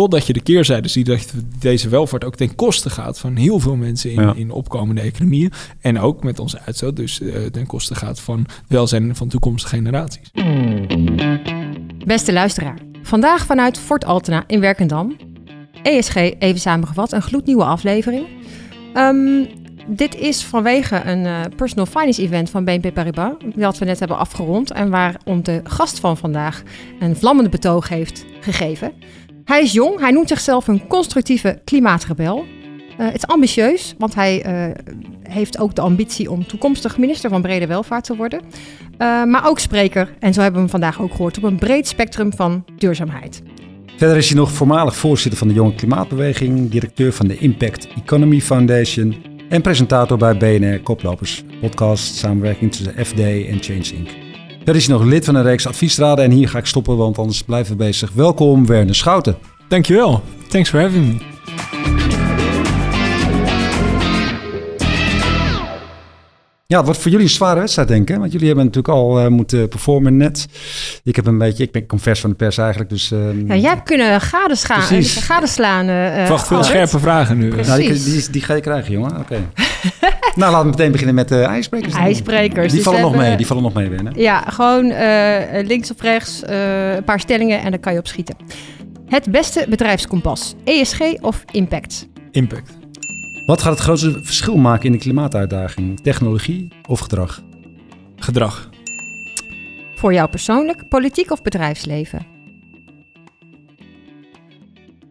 Totdat je de keerzijde ziet dat deze welvaart ook ten koste gaat van heel veel mensen in, in opkomende economieën. En ook met onze uitstoot, dus uh, ten koste gaat van welzijn van toekomstige generaties. Beste luisteraar, vandaag vanuit Fort Altena in Werkendam. ESG, even samengevat, een gloednieuwe aflevering. Um, dit is vanwege een uh, personal finance event van BNP Paribas, dat we net hebben afgerond en waar de gast van vandaag een vlammende betoog heeft gegeven. Hij is jong, hij noemt zichzelf een constructieve klimaatrebel. Uh, het is ambitieus, want hij uh, heeft ook de ambitie om toekomstig minister van Brede Welvaart te worden. Uh, maar ook spreker, en zo hebben we hem vandaag ook gehoord, op een breed spectrum van duurzaamheid. Verder is hij nog voormalig voorzitter van de Jonge Klimaatbeweging, directeur van de Impact Economy Foundation en presentator bij BNR Koplopers, podcast samenwerking tussen FD en Change Inc. Verder is hij nog lid van een reeks adviesraden en hier ga ik stoppen, want anders blijven we bezig. Welkom Werner Schouten. Dankjewel. Thanks for having me. Ja, het wordt voor jullie een zware wedstrijd, denk ik. Want jullie hebben natuurlijk al uh, moeten performen net. Ik heb een beetje, ik ben convers van de pers eigenlijk. Dus, uh, ja, jij hebt kunnen gadeslaan. gadeslaan uh, Wacht, veel scherpe vragen nu. Nou, die, die, die, ga je krijgen, jongen. Oké. Okay. Nou, laten we meteen beginnen met de ijsbrekers. IJsbrekers. Die dus vallen nog mee. Die vallen nog mee, hè? Ja, gewoon links of rechts, een paar stellingen en dan kan je opschieten. Het beste bedrijfskompas: ESG of Impact? Impact. Wat gaat het grootste verschil maken in de klimaatuitdaging? Technologie of gedrag? Gedrag. Voor jou persoonlijk, politiek of bedrijfsleven?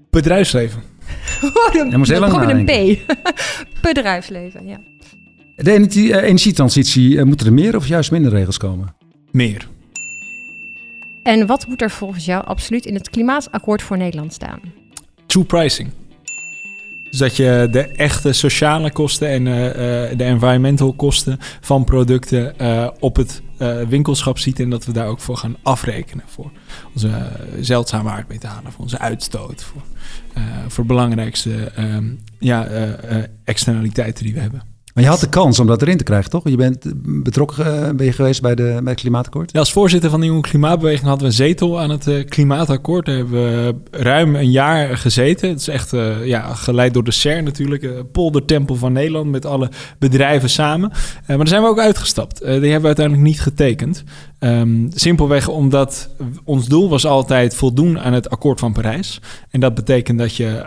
Bedrijfsleven. oh, dan, moet heel lang een P. bedrijfsleven, ja. De energie, uh, energietransitie, uh, moeten er meer of juist minder regels komen? Meer. En wat moet er volgens jou absoluut in het klimaatakkoord voor Nederland staan? True pricing. Dus dat je de echte sociale kosten en uh, de environmental kosten van producten uh, op het winkelschap ziet. En dat we daar ook voor gaan afrekenen. Voor onze zeldzame aardmetalen, voor onze uitstoot. Voor, voor belangrijkste um, ja, externaliteiten die we hebben. Maar je had de kans om dat erin te krijgen, toch? Je bent betrokken uh, ben je geweest bij, de, bij het Klimaatakkoord? Ja, als voorzitter van de Nieuwe Klimaatbeweging hadden we een zetel aan het uh, Klimaatakkoord. Daar hebben we ruim een jaar gezeten. Het is echt uh, ja, geleid door de CER natuurlijk. poldertempel van Nederland met alle bedrijven samen. maar daar zijn we ook uitgestapt. die hebben we uiteindelijk niet getekend. Um, simpelweg omdat ons doel was altijd voldoen aan het akkoord van Parijs. En dat betekent dat je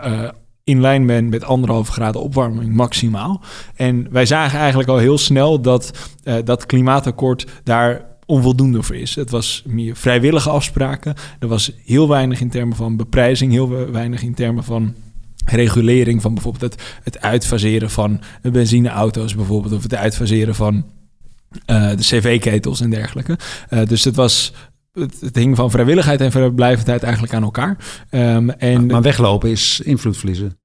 in lijn bent met anderhalve graden opwarming maximaal. En wij zagen eigenlijk al heel snel dat uh, dat klimaatakkoord daar onvoldoende voor is. Het was meer vrijwillige afspraken. Er was heel weinig in termen van beprijzing, heel weinig in termen van regulering van bijvoorbeeld het, het uitfaseren van benzineauto's bijvoorbeeld, of het uitfaseren van uh, de cv-ketels en dergelijke. Uh, dus het was het, hing van vrijwilligheid en vrijblijvendheid eigenlijk aan elkaar. Um, en, maar weglopen is invloed verliezen.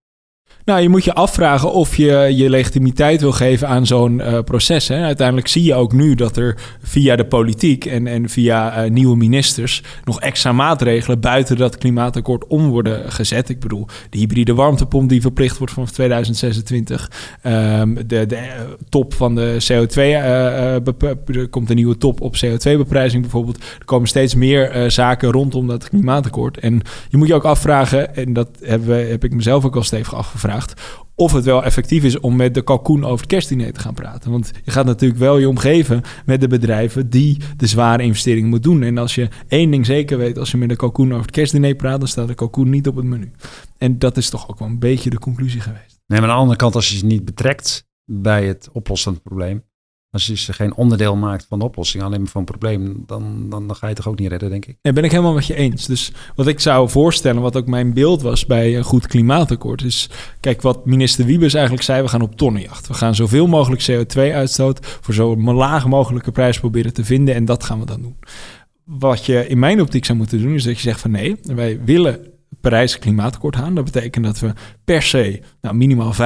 Nou, je moet je afvragen of je je legitimiteit wil geven aan zo'n uh, proces. Hè. Uiteindelijk zie je ook nu dat er via de politiek en, en via uh, nieuwe ministers nog extra maatregelen buiten dat klimaatakkoord om worden gezet. Ik bedoel, de hybride warmtepomp die verplicht wordt vanaf 2026. Um, ehm, de, de uh, top van de CO2, er komt een nieuwe top op CO2-beprijzing bijvoorbeeld. Er komen steeds meer zaken rondom dat klimaatakkoord. En je moet je ook afvragen, en dat heb ik mezelf ook al stevig afgevraagd of het wel effectief is om met de kalkoen over het kerstdiner te gaan praten. Want je gaat natuurlijk wel je omgeven met de bedrijven die de zware investeringen moeten doen. En als je één ding zeker weet, als je met de kalkoen over het kerstdiner praat, dan staat de kalkoen niet op het menu. En dat is toch ook wel een beetje de conclusie geweest. Nee, maar aan de andere kant, als je ze niet betrekt bij het oplossen van het probleem, als je geen onderdeel maakt van de oplossing, alleen maar van probleem, dan, dan, dan, ga je toch ook niet redden, denk ik. Nee, ben ik helemaal met je eens. Dus wat ik zou voorstellen, wat ook mijn beeld was bij een goed klimaatakkoord, is, kijk, wat minister Wiebes eigenlijk zei, we gaan op tonnenjacht. We gaan zoveel mogelijk CO2-uitstoot voor zo laag mogelijke prijs proberen te vinden en dat gaan we dan doen. Wat je in mijn optiek zou moeten doen, is dat je zegt van nee, wij willen Parijs klimaatakkoord aan. Dat betekent dat we per se nou, minimaal 55%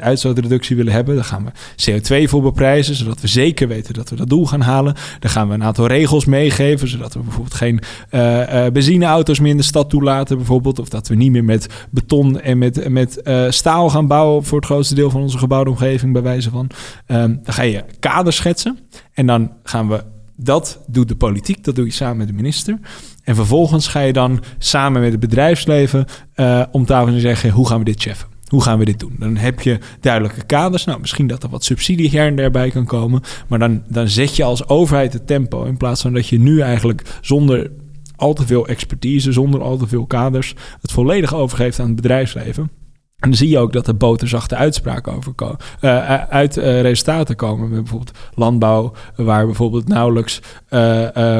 uitstootreductie willen hebben. Daar gaan we CO2 voor beprijzen, zodat we zeker weten dat we dat doel gaan halen. Dan gaan we een aantal regels meegeven, zodat we bijvoorbeeld geen uh, uh, benzineauto's meer in de stad toelaten, bijvoorbeeld. Of dat we niet meer met beton en met, met staal gaan bouwen voor het grootste deel van onze gebouwde omgeving, bij wijze van. Um, dan ga je kaders schetsen en dan gaan we Dat doet de politiek, dat doe je samen met de minister. En vervolgens ga je dan samen met het bedrijfsleven uh, om tafel en zeggen: hoe gaan we dit cheffen? Hoe gaan we dit doen? Dan heb je duidelijke kaders. Nou, misschien dat er wat subsidie her en der bij kan komen. Maar dan, dan zet je als overheid het tempo. In plaats van dat je nu eigenlijk zonder al te veel expertise, zonder al te veel kaders, het volledig overgeeft aan het bedrijfsleven. En dan zie je ook dat er boterzachte uitspraken over komen, uh, uit uh, resultaten komen. Bijvoorbeeld landbouw, waar bijvoorbeeld nauwelijks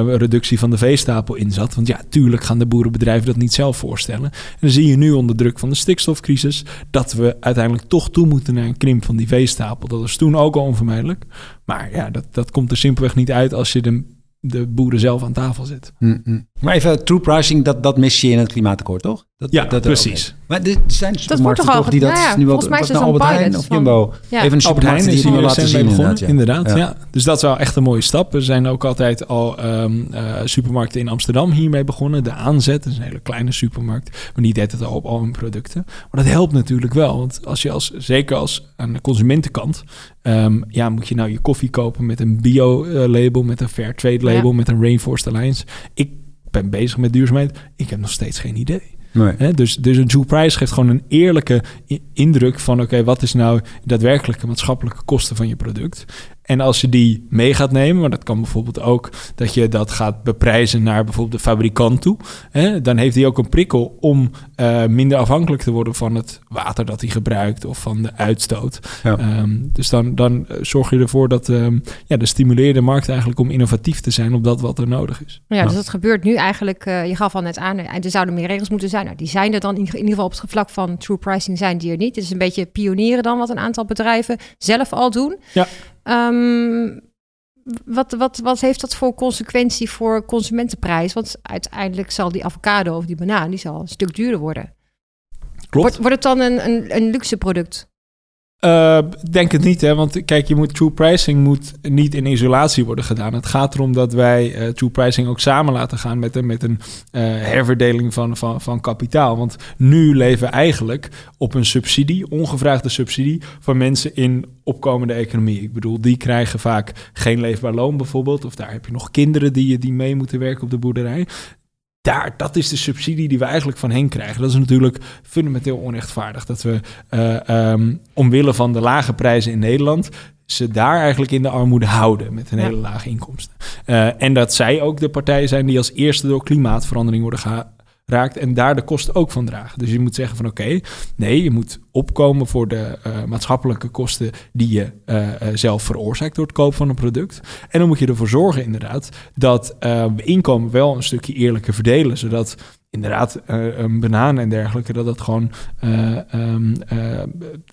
reductie van de veestapel in zat. Want ja, tuurlijk gaan de boerenbedrijven dat niet zelf voorstellen. En dan zie je nu onder druk van de stikstofcrisis dat we uiteindelijk toch toe moeten naar een krimp van die veestapel. Dat was toen ook al onvermijdelijk. Maar ja, dat, dat komt er simpelweg niet uit als je de de boeren zelf aan tafel zit. Mm -hmm. Maar even true pricing, dat, dat mis je in het klimaatakkoord, toch? Dat, ja, dat, precies. Maar er zijn supermarkten toch, toch die dat nou ja, nu ook... mij is het nou Albert Heijn of Jumbo? Ja. Even een supermarkt die het nu laten zien inderdaad. Ja. inderdaad ja. ja. Dus dat is wel echt een mooie stap. Er zijn ook altijd al um, uh, supermarkten in Amsterdam hiermee begonnen. De aanzet, dat is een hele kleine supermarkt. Maar die deed het al op al hun producten. Maar dat helpt natuurlijk wel. Want als je als, zeker als aan de consumentenkant... Um, ja, moet je nou je koffie kopen met een bio-label, met een fair trade label, met een Rainforest Alliance. Ik ben bezig met duurzaamheid. Ik heb nog steeds geen idee. Dus, dus een True Price geeft gewoon een eerlijke indruk van... oké, wat is nou daadwerkelijke maatschappelijke kosten van je product? En als je die mee gaat nemen, maar dat kan bijvoorbeeld ook dat je dat gaat beprijzen naar bijvoorbeeld de fabrikant toe, hè, dan heeft hij ook een prikkel om uh, minder afhankelijk te worden van het water dat hij gebruikt of van de uitstoot. Ja. Um, dus dan, dan zorg je ervoor dat um, ja, de stimuleerde markt eigenlijk om innovatief te zijn op dat wat er nodig is. Ja, dus dat gebeurt nu eigenlijk, uh, je gaf al net aan, er zouden meer regels moeten zijn. Nou, die zijn er dan in, in ieder geval op het vlak van true pricing zijn die er niet. Het is een beetje pionieren dan wat een aantal bedrijven zelf al doen. Ja. Um, wat, wat, wat heeft dat voor consequentie voor consumentenprijs? Want uiteindelijk zal die avocado of die banaan die zal een stuk duurder worden. Klopt. Wordt, wordt het dan een, een, een luxe product? Uh, denk het niet, hè? want kijk, je moet true pricing moet niet in isolatie worden gedaan. Het gaat erom dat wij uh, true pricing ook samen laten gaan met een, met een uh, herverdeling van, van, van kapitaal. Want nu leven we eigenlijk op een subsidie, ongevraagde subsidie, van mensen in opkomende economie. Ik bedoel, die krijgen vaak geen leefbaar loon bijvoorbeeld, of daar heb je nog kinderen die, die mee moeten werken op de boerderij daar, dat is de subsidie die we eigenlijk van hen krijgen. Dat is natuurlijk fundamenteel onrechtvaardig. Dat we uh, um, omwille van de lage prijzen in Nederland ze daar eigenlijk in de armoede houden met een ja. hele lage inkomsten. Uh, en dat zij ook de partijen zijn die als eerste door klimaatverandering worden raakt en daar de kosten ook van dragen. Dus je moet zeggen van oké, nee, je moet opkomen voor de uh, maatschappelijke kosten die je uh, zelf veroorzaakt door het kopen van een product. En dan moet je ervoor zorgen inderdaad dat we inkomen wel een stukje eerlijker verdelen, zodat inderdaad uh, een banaan en dergelijke, dat dat gewoon uh, um, uh,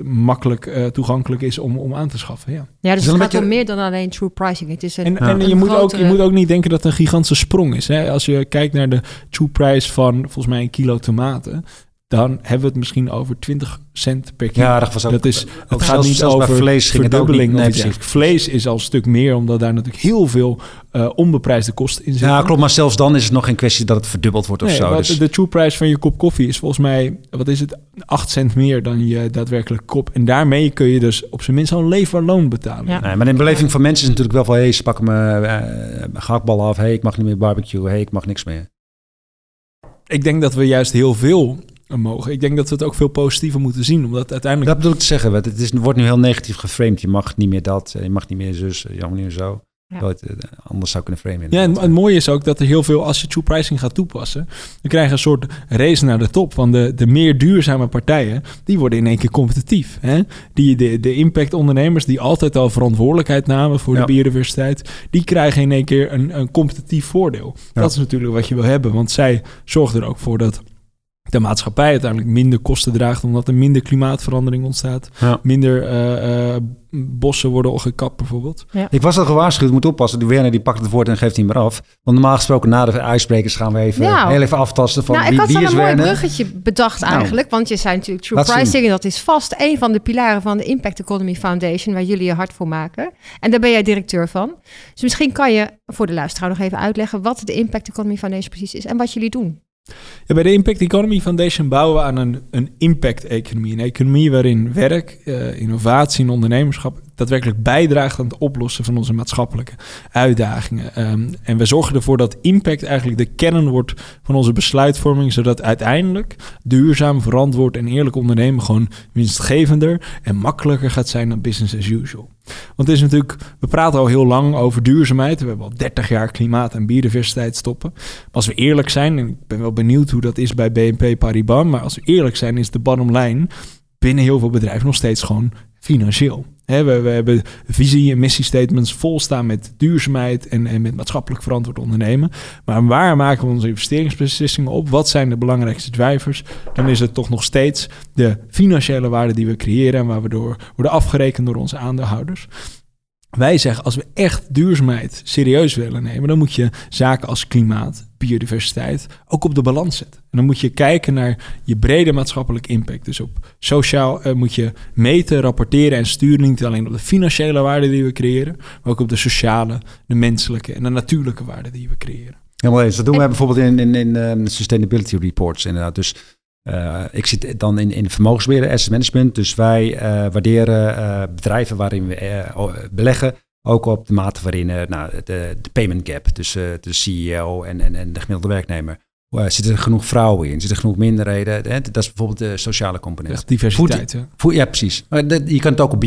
makkelijk toegankelijk is om, om aan te schaffen. Ja, ja dus het gaat om meer dan alleen true pricing. Het is een, en, en een je, moet grotere... ook, je moet ook niet denken dat het een gigantische sprong is. Hè? Als je kijkt naar de true price van volgens mij een kilo tomaten, dan hebben we het misschien over 20 cent per kilo. Ja, dat was ook. Dat is, het gaat zelfs, niet zelfs over vlees verdubbeling. Nee, nee, vlees is al een stuk meer, omdat daar natuurlijk heel veel uh, onbeprijsde kosten in zitten. Ja, klopt. Maar zelfs dan is het nog geen kwestie dat het verdubbeld wordt of nee, zo. Dus. De true price van je kop koffie is volgens mij, wat is het, 8 cent meer dan je daadwerkelijk kop. En daarmee kun je dus op zijn minst al een leefbaar loon betalen. Ja. Nee, maar in beleving van mensen is het natuurlijk wel van, hé, hey, ze pakken me uh, gehaktballen af. Hé, hey, ik mag niet meer barbecue. Hé, hey, ik mag niks meer. Ik denk dat we juist heel veel mogen. Ik denk dat we het ook veel positiever moeten zien, omdat uiteindelijk... Dat bedoel ik te zeggen, het is, wordt nu heel negatief geframed. Je mag niet meer dat, je mag niet meer zus, je mag niet meer zo. Ja. Het anders zou kunnen framen. Ja, en het mooie is ook dat er heel veel, als je true pricing gaat toepassen, dan krijg je een soort race naar de top. van de, de meer duurzame partijen, die worden in één keer competitief. Hè? Die, de, de impactondernemers die altijd al verantwoordelijkheid namen voor ja. de biodiversiteit, die krijgen in één keer een, een competitief voordeel. Ja. Dat is natuurlijk wat je wil hebben, want zij zorgen er ook voor dat de maatschappij uiteindelijk minder kosten draagt, omdat er minder klimaatverandering ontstaat. Ja. Minder uh, uh, bossen worden gekapt bijvoorbeeld. Ja. Ik was al gewaarschuwd, moet oppassen. De Werner die pakt het woord en geeft hij maar af. Want normaal gesproken na de ijsbrekers gaan we even, nou, heel even aftasten van nou, wie, ik had wie al is een mooi bruggetje bedacht eigenlijk. Nou, want je zei natuurlijk true pricing en dat is vast een van de pilaren van de Impact Economy Foundation, waar jullie je hard voor maken. En daar ben jij directeur van. Dus misschien kan je voor de luisteraar nog even uitleggen wat de Impact Economy Foundation precies is en wat jullie doen. Ja, bij de Impact Economy Foundation bouwen we aan een, een impact-economie. Een economie waarin werk, uh, innovatie en ondernemerschap daadwerkelijk bijdraagt aan het oplossen van onze maatschappelijke uitdagingen. Um, en we zorgen ervoor dat impact eigenlijk de kern wordt van onze besluitvorming, zodat uiteindelijk duurzaam, verantwoord en eerlijk ondernemen gewoon winstgevender en makkelijker gaat zijn dan business as usual. Want het is natuurlijk, we praten al heel lang over duurzaamheid. We hebben al 30 jaar klimaat en biodiversiteit stoppen. Maar als we eerlijk zijn, en ik ben wel benieuwd hoe dat is bij BNP Paribas, maar als we eerlijk zijn, is de bottom line binnen heel veel bedrijven nog steeds gewoon financieel. We, hebben visie- en missiestatements vol staan met duurzaamheid en, en met maatschappelijk verantwoord ondernemen. Maar waar maken we onze investeringsbeslissingen op? Wat zijn de belangrijkste drivers? Dan is het toch nog steeds de financiële waarde die we creëren en waar we door worden afgerekend door onze aandeelhouders. Wij zeggen, als we echt duurzaamheid serieus willen nemen, dan moet je zaken als klimaat, biodiversiteit ook op de balans zetten. En dan moet je kijken naar je brede maatschappelijke impact. Dus op sociaal uh, moet je meten, rapporteren en sturen niet alleen op de financiële waarde die we creëren, maar ook op de sociale, de menselijke en de natuurlijke waarde die we creëren. Helemaal eens. Dat doen we bijvoorbeeld in, in, in um, sustainability reports inderdaad. Dus uh, ik zit dan in, in vermogensbeheer, asset management. Dus wij uh, waarderen uh, bedrijven waarin we beleggen ook op de mate waarin nou, de, de, payment gap tussen de CEO en, en, en de gemiddelde werknemer. zitten er genoeg vrouwen in? Zitten er genoeg minderheden? Hè? Dat is bijvoorbeeld de sociale component. Echt diversiteit. Voed, voed, ja, precies. je kan het ook op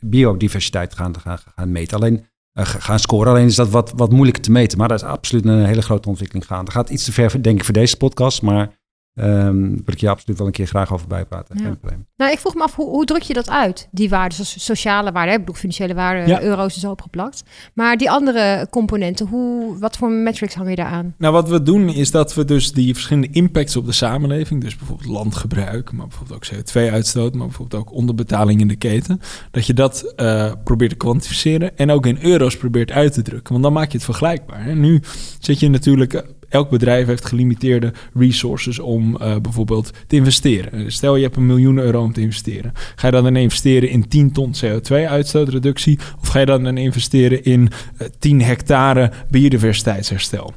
biodiversiteit, gaan, gaan, gaan meten. Alleen gaan scoren. Alleen is dat wat, wat moeilijker te meten. Maar dat is absoluut een hele grote ontwikkeling gaan. Dat gaat iets te ver, denk ik, voor deze podcast. Maar Um, wil ik je absoluut wel een keer graag over bijpraten. Ja. Geen probleem. Nou, ik vroeg me af, hoe, hoe druk je dat uit? Die waarden, sociale waarden, ik bedoel, financiële waarden, ja. euro's is opgeplakt. Maar die andere componenten, hoe, wat voor metrics hang je daar aan? Nou, wat we doen is dat we dus die verschillende impacts op de samenleving, dus bijvoorbeeld landgebruik, maar bijvoorbeeld ook CO2-uitstoot, maar bijvoorbeeld ook onderbetaling in de keten, dat je dat uh, probeert te kwantificeren en ook in euro's probeert uit te drukken. Want dan maak je het vergelijkbaar. Hè? Nu zit je natuurlijk elk bedrijf heeft gelimiteerde resources om uh, bijvoorbeeld te investeren. Stel je hebt een miljoen euro om te investeren. Ga je dan dan investeren in 10 ton CO2-uitstootreductie? Of ga je dan investeren in uh, 10 hectare biodiversiteitsherstel?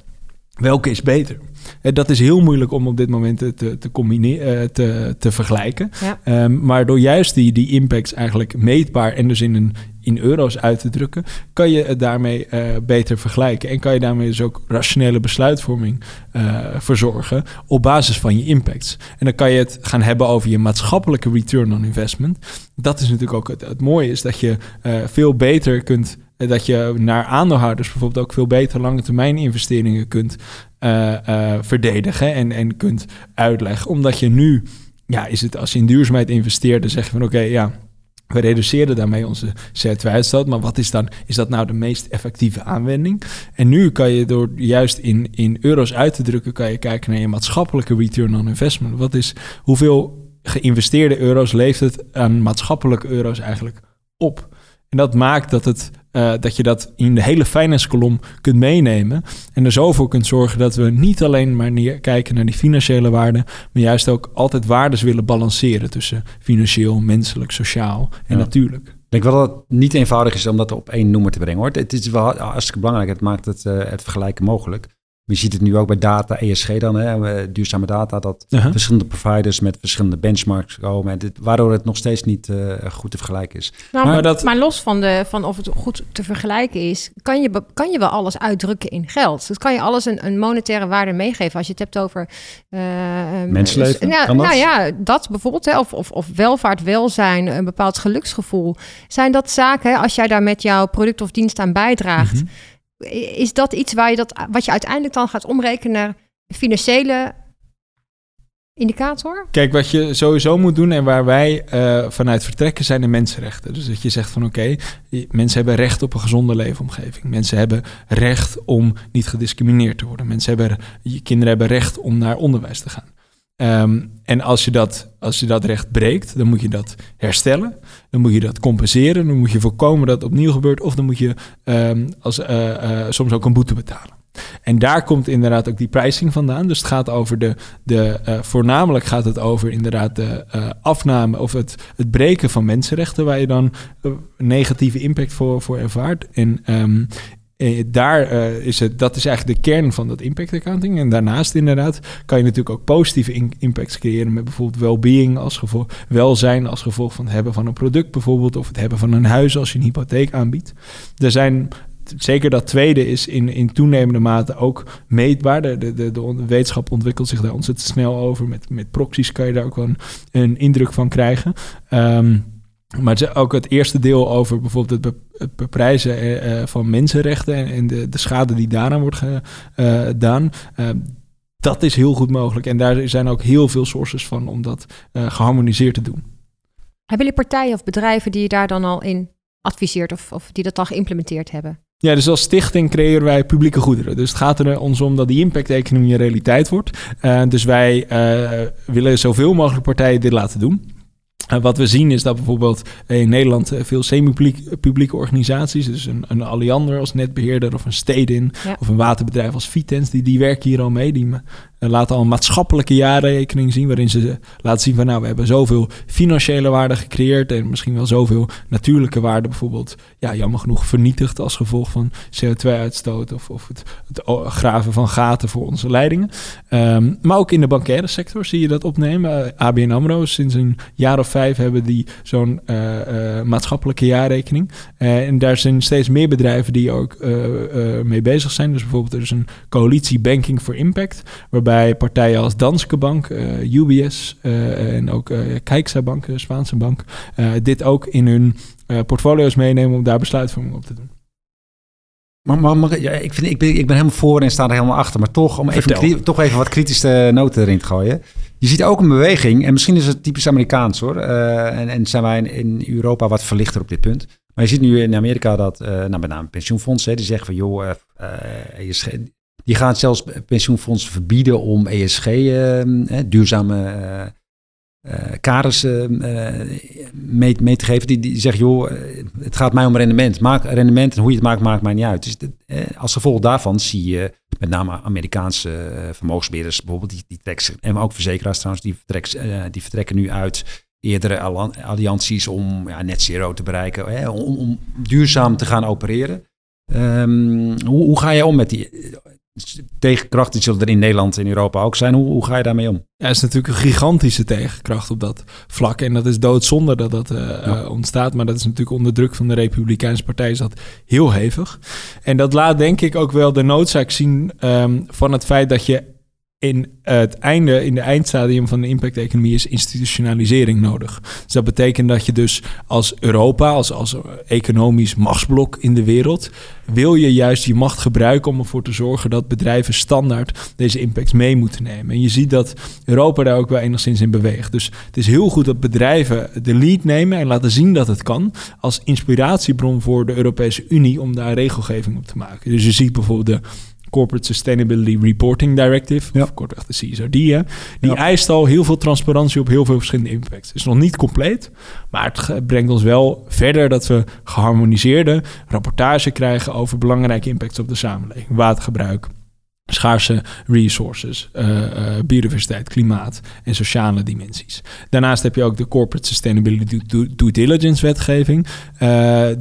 Welke is beter? Dat is heel moeilijk om op dit moment te, te, combineren, te, te vergelijken. Ja. Um, maar door juist die, die impacts eigenlijk meetbaar en dus in, een, in euro's uit te drukken, kan je het daarmee uh, beter vergelijken. En kan je daarmee dus ook rationele besluitvorming uh, verzorgen op basis van je impacts. En dan kan je het gaan hebben over je maatschappelijke return on investment. Dat is natuurlijk ook het, het mooie, is dat je uh, veel beter kunt dat je naar aandeelhouders bijvoorbeeld ook veel beter lange termijn investeringen kunt uh, uh, verdedigen en, en kunt uitleggen. Omdat je nu, ja, is het als je in duurzaamheid investeert, dan zeg je van oké, ja, we reduceren daarmee onze CO2-uitstoot, maar wat is dan, is dat nou de meest effectieve aanwending? En nu kan je door juist in, in euro's uit te drukken, kan je kijken naar je maatschappelijke return on investment. Wat is, hoeveel geïnvesteerde euro's leeft het aan maatschappelijke euro's eigenlijk op? En dat maakt dat, het, uh, dat je dat in de hele finance kolom kunt meenemen. En er zo voor kunt zorgen dat we niet alleen maar neer, kijken naar die financiële waarden. Maar juist ook altijd waardes willen balanceren tussen financieel, menselijk, sociaal en ja. natuurlijk. Ik denk wel dat het niet eenvoudig is om dat op één noemer te brengen hoor. Het is wel hartstikke belangrijk. Het maakt het, uh, het vergelijken mogelijk. Je ziet het nu ook bij data, ESG dan, hè, duurzame data, dat uh -huh. verschillende providers met verschillende benchmarks komen. En dit, waardoor het nog steeds niet uh, goed te vergelijken is. Nou, maar, dat... maar los van, de, van of het goed te vergelijken is, kan je, kan je wel alles uitdrukken in geld. Dus kan je alles een, een monetaire waarde meegeven. Als je het hebt over... Uh, Mensenleven, dus, nou, nou, ja, dat bijvoorbeeld. Hè, of, of, of welvaart, welzijn, een bepaald geluksgevoel. Zijn dat zaken, hè, als jij daar met jouw product of dienst aan bijdraagt... -hmm is dat iets waar je dat, wat je uiteindelijk dan gaat omrekenen naar financiële indicator? Kijk, wat je sowieso moet doen en waar wij uh, vanuit vertrekken zijn de mensenrechten. Dus dat je zegt van oké, mensen hebben recht op een gezonde leefomgeving. Mensen hebben recht om niet gediscrimineerd te worden. Mensen hebben, je kinderen hebben recht om naar onderwijs te gaan. Um, en als je, dat, als je dat recht breekt, dan moet je dat herstellen. Dan moet je dat compenseren. Dan moet je voorkomen dat het opnieuw gebeurt. Of dan moet je um, als, uh, uh, soms ook een boete betalen. En daar komt inderdaad ook die pricing vandaan. Dus het gaat over de, de uh, voornamelijk gaat het over inderdaad de afname of het, het breken van mensenrechten, waar je dan negatieve impact voor, voor ervaart. En um, Eh, daar eh, is het, dat is eigenlijk de kern van dat impact accounting. En daarnaast inderdaad kan je natuurlijk ook positieve in- impacts creëren met bijvoorbeeld well-being als gevolg, welzijn als gevolg van het hebben van een product bijvoorbeeld, of het hebben van een huis als je een hypotheek aanbiedt. Er zijn zeker dat tweede is in, in toenemende mate ook meetbaar. De, de, de, wetenschap ontwikkelt zich daar ontzettend snel over. Met, met proxies kan je daar ook wel een, een indruk van krijgen. Ehm, maar het ook het eerste deel over bijvoorbeeld het, be- het beprijzen eh, eh, van mensenrechten en, en de, de schade die daaraan wordt eh, gedaan. Dat is heel goed mogelijk. En daar zijn ook heel veel sources van om dat eh, geharmoniseerd te doen. Hebben jullie partijen of bedrijven die je daar dan al in adviseert of, of die dat al geïmplementeerd hebben? Ja, dus als stichting creëren wij publieke goederen. Dus het gaat er ons om dat die impact-economie een realiteit wordt. Dus wij willen zoveel mogelijk partijen dit laten doen. En wat we zien is dat bijvoorbeeld in Nederland eh, veel semi-publieke organisaties, dus een, een Alliander als netbeheerder of een Stedin Ja. of een waterbedrijf als Vitens, die, die werken hier al mee. Die laten al een maatschappelijke jaarrekening zien waarin ze laten zien van nou, we hebben zoveel financiële waarde gecreëerd en misschien wel zoveel natuurlijke waarde bijvoorbeeld, ja, jammer genoeg vernietigd als gevolg van CO2-uitstoot of, of het, het graven van gaten voor onze leidingen. Ehm, maar ook in de bankaire sector zie je dat opnemen. Eh, ABN AMRO sinds een jaar of vijf hebben die zo'n eh, eh, maatschappelijke jaarrekening. En daar zijn steeds meer bedrijven die ook mee bezig zijn. Dus bijvoorbeeld er is een coalitie Banking for Impact, partijen als Danske Bank, eh, UBS eh, en ook eh Kijksa Bank, Spaanse bank, dit ook in hun portfolio's meenemen om daar besluitvorming op te doen. Maar, maar, maar- ja, ik, vind, ik, ben, ik ben helemaal voor en sta er helemaal achter. Maar toch, om even, toch even wat kritische noten erin te gooien. Je ziet ook een beweging, en misschien is het typisch Amerikaans hoor. en, en zijn wij in, in Europa wat verlichter op dit punt. Maar je ziet nu in Amerika dat, eh nou, met name pensioenfondsen, die zeggen van joh, eh, ESG, die gaan zelfs pensioenfondsen verbieden om ESG, eh, duurzame eh, eh, kaders eh, eh, mee, mee te geven. Die, die zeggen, joh, eh, het gaat mij om rendement. Maak rendement en hoe je het maakt, maakt mij niet uit. Dus als gevolg daarvan zie je met name Amerikaanse eh, vermogensbeheerders bijvoorbeeld, die, die trekken, en ook verzekeraars trouwens, die, vertrek, eh, die vertrekken nu uit eerdere allianties om ja, net zero te bereiken, om, om duurzaam te gaan opereren. Ehm, hoe, hoe ga je om met die tegenkrachten? Die zullen er in Nederland en Europa ook zijn. Hoe, hoe ga je daarmee om? Ja, is natuurlijk een gigantische tegenkracht op dat vlak. En dat is doodzonde dat dat eh, eh, ontstaat. Maar dat is natuurlijk onder druk van de Republikeinse Partij is dat heel hevig. En dat laat denk ik ook wel de noodzaak zien ehm, van het feit dat je in het einde, in de eindstadium van de impact-economie is institutionalisering nodig. Dus dat betekent dat je dus als Europa, als, als economisch machtsblok in de wereld, wil je juist je macht gebruiken om ervoor te zorgen dat bedrijven standaard deze impacts mee moeten nemen. En je ziet dat Europa daar ook wel enigszins in beweegt. Dus het is heel goed dat bedrijven de lead nemen en laten zien dat het kan als inspiratiebron voor de Europese Unie om daar regelgeving op te maken. Dus je ziet bijvoorbeeld de Corporate Sustainability Reporting Directive, Ja. of kortweg de CSRD, hè, die Ja. eist al heel veel transparantie op heel veel verschillende impacts. Het is nog niet compleet, maar het brengt ons wel verder dat we geharmoniseerde rapportage krijgen over belangrijke impacts op de samenleving. Watergebruik, schaarse resources, eh, eh, biodiversiteit, klimaat en sociale dimensies. Daarnaast heb je ook de Corporate Sustainability Due, Diligence wetgeving. Eh,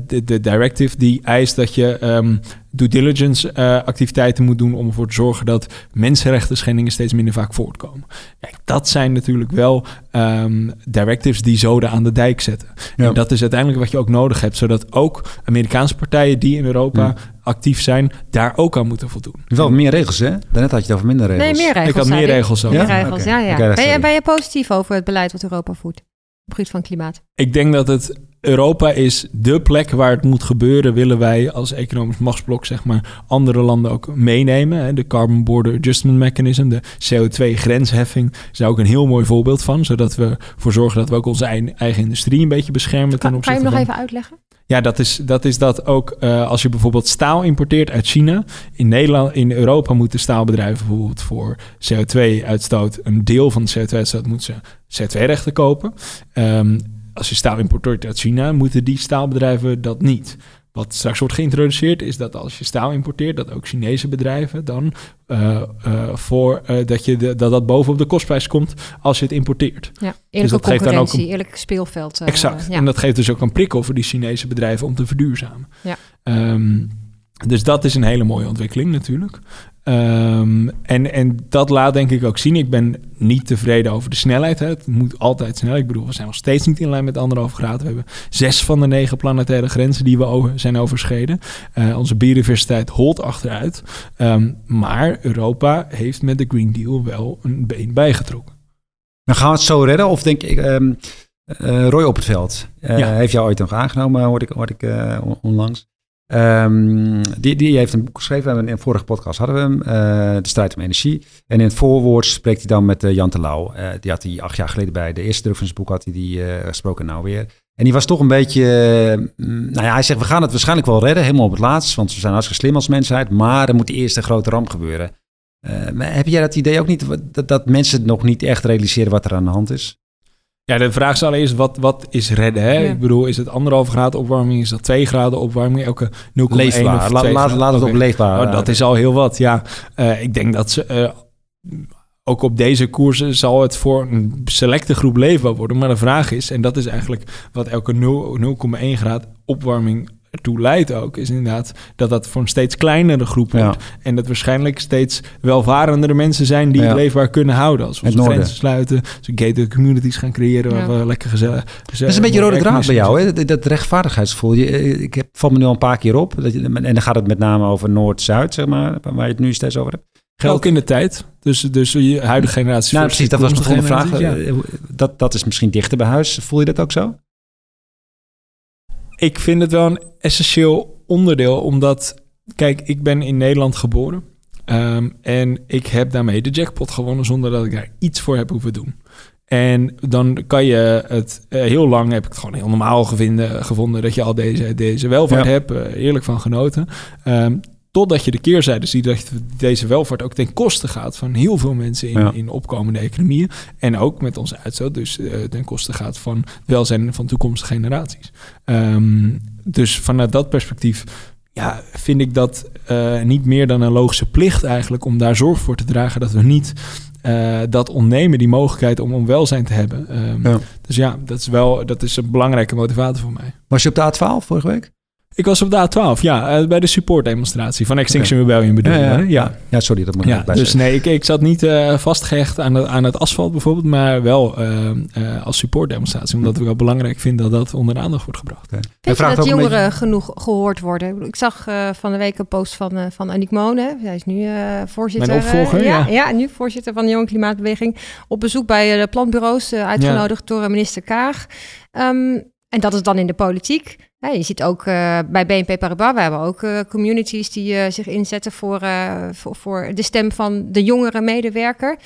de, de directive die eist dat je ehm, due diligence activiteiten moet doen om ervoor te zorgen dat mensenrechten schendingen steeds minder vaak voortkomen. Kijk, dat zijn natuurlijk wel ehm, directives die zoden aan de dijk zetten. Ja. En dat is uiteindelijk wat je ook nodig hebt, zodat ook Amerikaanse partijen die in Europa Ja. Actief zijn, daar ook aan moeten voldoen. Wel meer regels, hè? Daarnet had je het over minder regels. Nee, meer regels. Ik had meer regels ook. Meer Ja? regels, Oké. ja, ja. Ben, je, ben je positief over het beleid wat Europa voert? Op het gebied van klimaat. Ik denk dat het Europa is de plek waar het moet gebeuren. Willen wij als economisch machtsblok zeg maar andere landen ook meenemen. De Carbon Border Adjustment Mechanism, de CO2-grensheffing, is daar ook een heel mooi voorbeeld van. Zodat we ervoor zorgen dat we ook onze eigen, industrie een beetje beschermen ten Kan, kan je opzichte hem nog van... even uitleggen? Ja, dat is, dat is dat ook eh, als je bijvoorbeeld staal importeert uit China. In Nederland, in Europa moeten staalbedrijven bijvoorbeeld voor CO2-uitstoot, een deel van de CO2-uitstoot moeten ze CO2-rechten kopen. Ehm, als je staal importeert uit China, moeten die staalbedrijven dat niet. Wat straks wordt geïntroduceerd is dat als je staal importeert, dat ook Chinese bedrijven dan eh, voor eh, dat, je de, dat dat bovenop de kostprijs komt als je het importeert. Ja, eerlijke dat geeft dan ook concurrentie, een- eerlijk speelveld. Exact. ja. En dat geeft dus ook een prikkel voor die Chinese bedrijven om te verduurzamen. Ja. Ehm, Dus dat is een hele mooie ontwikkeling natuurlijk. Ehm, en, en dat laat denk ik ook zien. Ik ben niet tevreden over de snelheid. Hè. Het moet altijd snel. Ik bedoel, we zijn nog steeds niet in lijn met anderhalve graden. We hebben zes van de negen planetaire grenzen die we over, zijn overschreden. Uh, onze biodiversiteit holt achteruit. Ehm, maar Europa heeft met de Green Deal wel een been bijgetrokken. Dan gaan we het zo redden? Of denk ik... Um, uh, Roy op het veld uh, heeft jou ooit nog aangenomen, hoorde ik, hoorde ik onlangs. Um, die, die heeft een boek geschreven. In een vorige podcast hadden we hem. Uh, de strijd om energie. En in het voorwoord spreekt hij dan met uh, Jan Terlouw. Uh, die had hij acht jaar geleden bij de eerste druk van zijn boek had hij die gesproken nou weer. En die was toch een beetje... nou ja, hij zegt we gaan het waarschijnlijk wel redden. Helemaal op het laatst. Want we zijn hartstikke slim als mensheid. Maar er moet eerst een grote ramp gebeuren. heb jij dat idee ook niet? Dat, dat mensen nog niet echt realiseren wat er aan de hand is? Ja, de vraag is allereerst, wat, wat is redden? Hè? Ik bedoel, is het anderhalve graden opwarming? Is dat twee graden opwarming? Elke 0,1 leefbaar. La, laat, laat het op leefbaar. Oh, dat is al heel wat, ja. Uh, ik denk dat ze... Uh, ook op deze koersen zal het voor een selecte groep leefbaar worden. Maar de vraag is, en dat is eigenlijk wat elke 0,1 graad opwarming ertoe leidt ook, is inderdaad dat dat voor een steeds kleinere groep wordt. En dat waarschijnlijk steeds welvarendere mensen zijn die het leefbaar kunnen houden. Als we onze grenzen sluiten, ze gated communities gaan creëren waar we lekker gezellig... dat is een beetje rode draad bij jou, hè? Dat, rechtvaardigheidsgevoel. Je, ik heb, valt me nu al een paar keer op. Dat je, en dan gaat het met name over Noord-Zuid, zeg maar, waar je het nu steeds over hebt. Geldt ook in de tijd. Dus, dus je huidige generatie. Nou, precies, dat was mijn volgende vraag. Dat, dat is misschien dichter bij huis. Voel je dat ook zo? Ik vind het wel een essentieel onderdeel, omdat, kijk, ik ben in Nederland geboren. Um, en ik heb daarmee de jackpot gewonnen zonder dat ik daar iets voor heb hoeven doen. En dan kan je het uh, heel lang, heb ik het gewoon heel normaal gevinden, gevonden dat je al deze, deze welvaart hebt. Uh, eerlijk van genoten. Um, Totdat je de keerzijde ziet dat deze welvaart ook ten koste gaat van heel veel mensen in, in opkomende economieën. En ook met onze uitstoot, dus uh, ten koste gaat van welzijn van toekomstige generaties. Um, dus vanuit dat perspectief ja, vind ik dat uh, niet meer dan een logische plicht eigenlijk om daar zorg voor te dragen dat we niet uh, dat ontnemen, die mogelijkheid om, om welzijn te hebben. Um, ja. Dus ja, dat is wel dat is een belangrijke motivator voor mij. Was je op de A12 vorige week? Ik was op de A12, ja, uh, bij de supportdemonstratie van Extinction okay. Rebellion bedoel ja, ja, ja. sorry, dat moet ja, bij Dus nee, ik, ik zat niet uh, vastgehecht aan, de, aan het asfalt bijvoorbeeld, maar wel uh, als supportdemonstratie, omdat ik wel belangrijk vind dat dat onder de aandacht wordt gebracht. Okay. Vind je dat jongeren beetje... genoeg gehoord worden? Ik zag van de week een post van, van Aniek Monen, zij is nu voorzitter. Mijn opvolger, ja, ja. nu voorzitter van de Jonge Klimaatbeweging, op bezoek bij de plantbureaus, uitgenodigd door minister Kaag. Um, en dat is dan in de politiek. Ja, je ziet ook uh, bij BNP Paribas, we hebben ook uh, communities die uh, zich inzetten voor, voor, voor, de stem van de jongere medewerker.